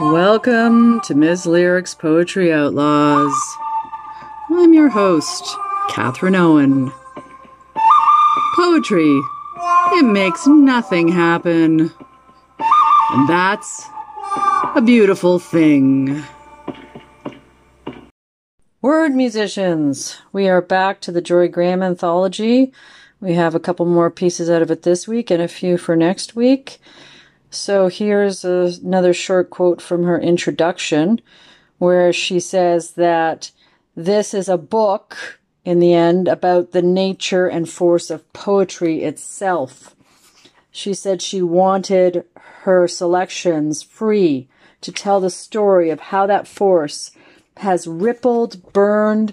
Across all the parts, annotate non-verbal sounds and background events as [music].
Welcome to Ms. Lyric's Poetry Outlaws. I'm your host, Catherine Owen. Poetry, it makes nothing happen. And that's a beautiful thing. Word musicians, we are back to the Jorie Graham anthology. We have a couple more pieces out of it this week and a few for next week. So here's a, another short quote from her introduction where she says that this is a book in the end about the nature and force of poetry itself. She said she wanted her selections free to tell the story of how that force has rippled, burned,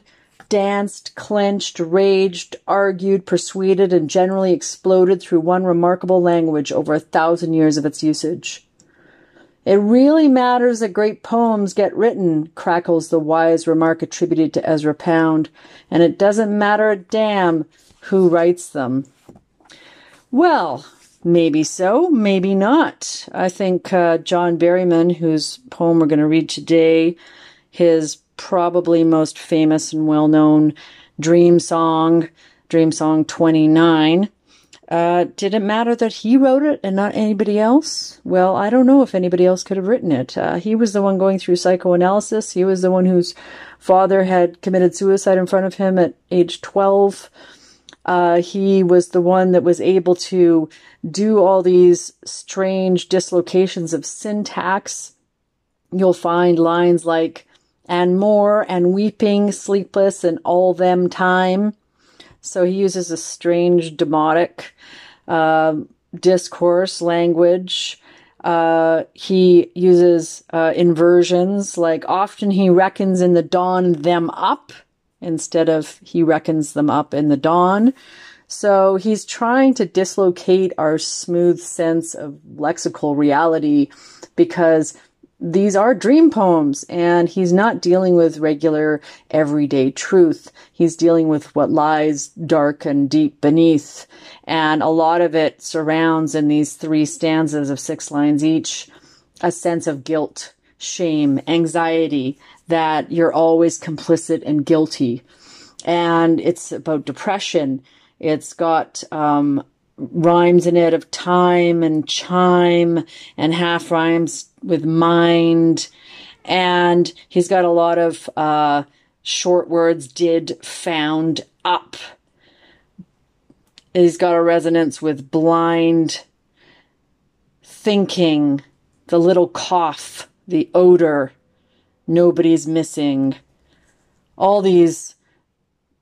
danced, clenched, raged, argued, persuaded, and generally exploded through one remarkable language over a thousand years of its usage. It really matters that great poems get written, crackles the wise remark attributed to Ezra Pound, and it doesn't matter a damn who writes them. Well, maybe so, maybe not. I think uh, John Berryman, whose poem we're going to read today, his probably most famous and well known Dream Song, Dream Song 29. Uh, did it matter that he wrote it and not anybody else? Well, I don't know if anybody else could have written it. Uh, he was the one going through psychoanalysis. He was the one whose father had committed suicide in front of him at age 12. Uh, he was the one that was able to do all these strange dislocations of syntax. You'll find lines like, and more and weeping, sleepless, and all them time. So he uses a strange demotic uh, discourse language. Uh, he uses uh, inversions, like often he reckons in the dawn them up instead of he reckons them up in the dawn. So he's trying to dislocate our smooth sense of lexical reality because these are dream poems and he's not dealing with regular everyday truth. He's dealing with what lies dark and deep beneath. And a lot of it surrounds in these three stanzas of six lines each a sense of guilt, shame, anxiety that you're always complicit and guilty. And it's about depression. It's got, um, rhymes in it of time and chime and half rhymes with mind. And he's got a lot of uh, short words did, found, up. He's got a resonance with blind, thinking, the little cough, the odor, nobody's missing. All these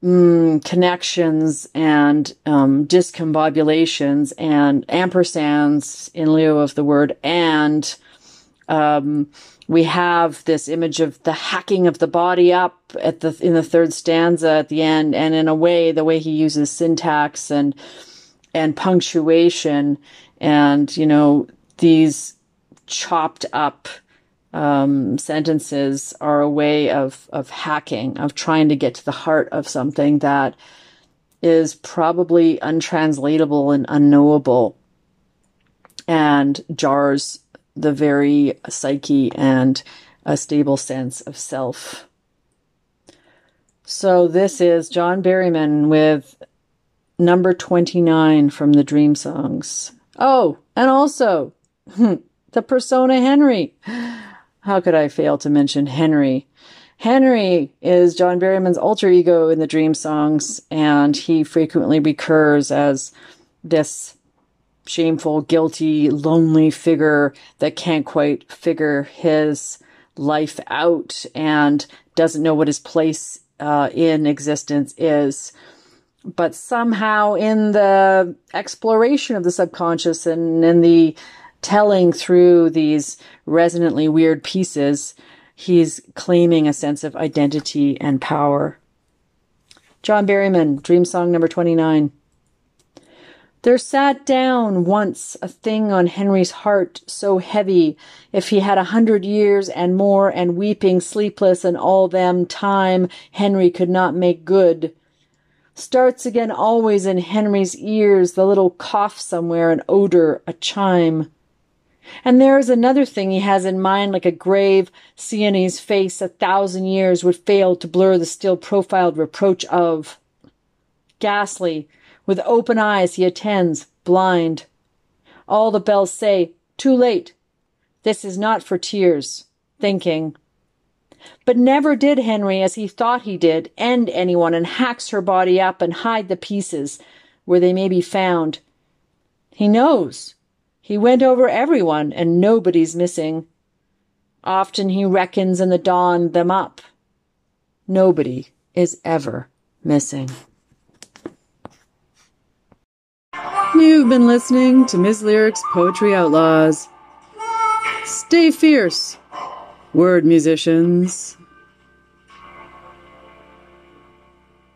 mm, connections and um, discombobulations and ampersands in lieu of the word and. Um, we have this image of the hacking of the body up at the in the third stanza at the end, and in a way, the way he uses syntax and and punctuation, and you know these chopped up um, sentences are a way of of hacking, of trying to get to the heart of something that is probably untranslatable and unknowable, and jars the very psyche and a stable sense of self. So this is John Berryman with number 29 from the Dream Songs. Oh, and also [laughs] the persona Henry. How could I fail to mention Henry? Henry is John Berryman's alter ego in the Dream Songs, and he frequently recurs as this shameful, guilty, lonely figure that can't quite figure his life out and doesn't know what his place uh, in existence is. But somehow, in the exploration of the subconscious and in the telling through these resonantly weird pieces, he's claiming a sense of identity and power. John Berryman, Dream Song number 29. There sat down once a thing on Henry's heart so heavy, if he had a hundred years and more, and weeping sleepless and all them time Henry could not make good. Starts again always in Henry's ears, the little cough somewhere, an odor, a chime. And there is another thing he has in mind, like a grave Sienese face a thousand years would fail to blur the still profiled reproach of. Ghastly, with open eyes he attends, blind. All the bells say, Too late. This is not for tears. Thinking. But never did Henry, as he thought he did, end anyone and hacks her body up and hide the pieces where they may be found. He knows. He went over everyone, and nobody's missing. Often he reckons in the dawn them up. Nobody is ever missing. You've been listening to Ms. Lyric's Poetry Outlaws. Stay fierce, word musicians.